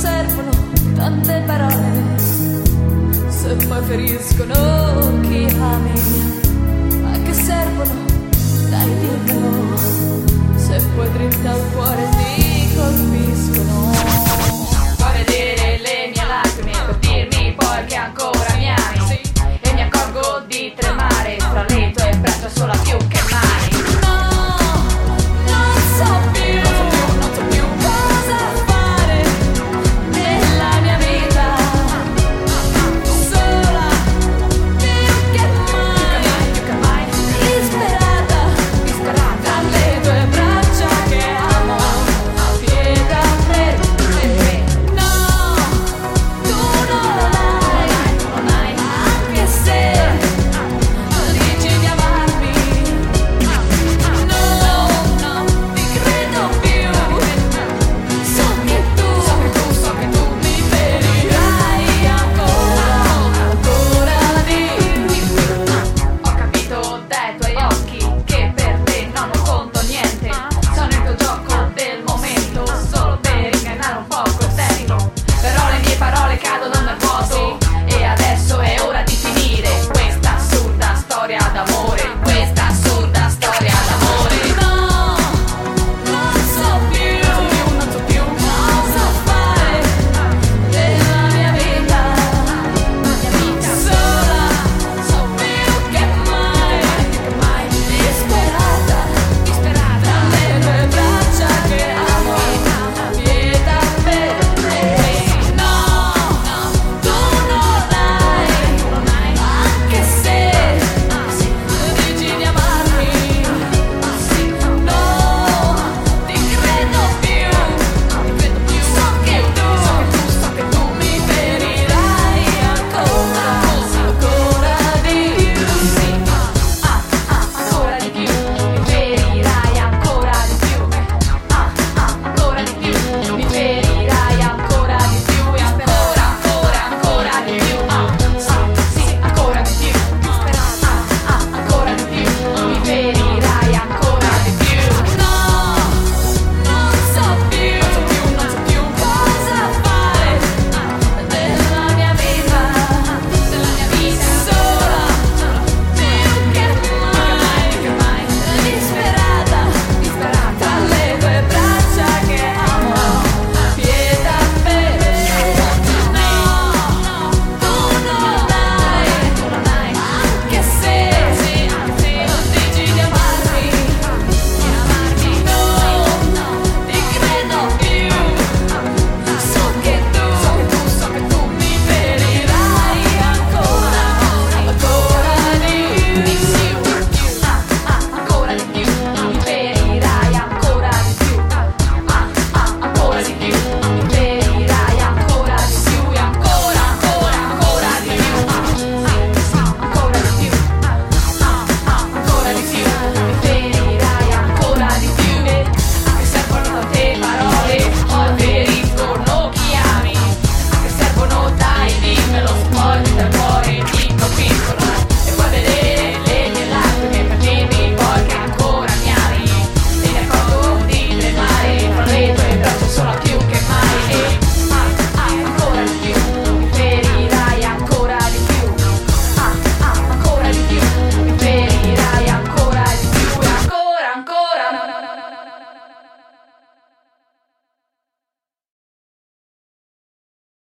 servono tante parole se poi feriscono chi ami. A che serve?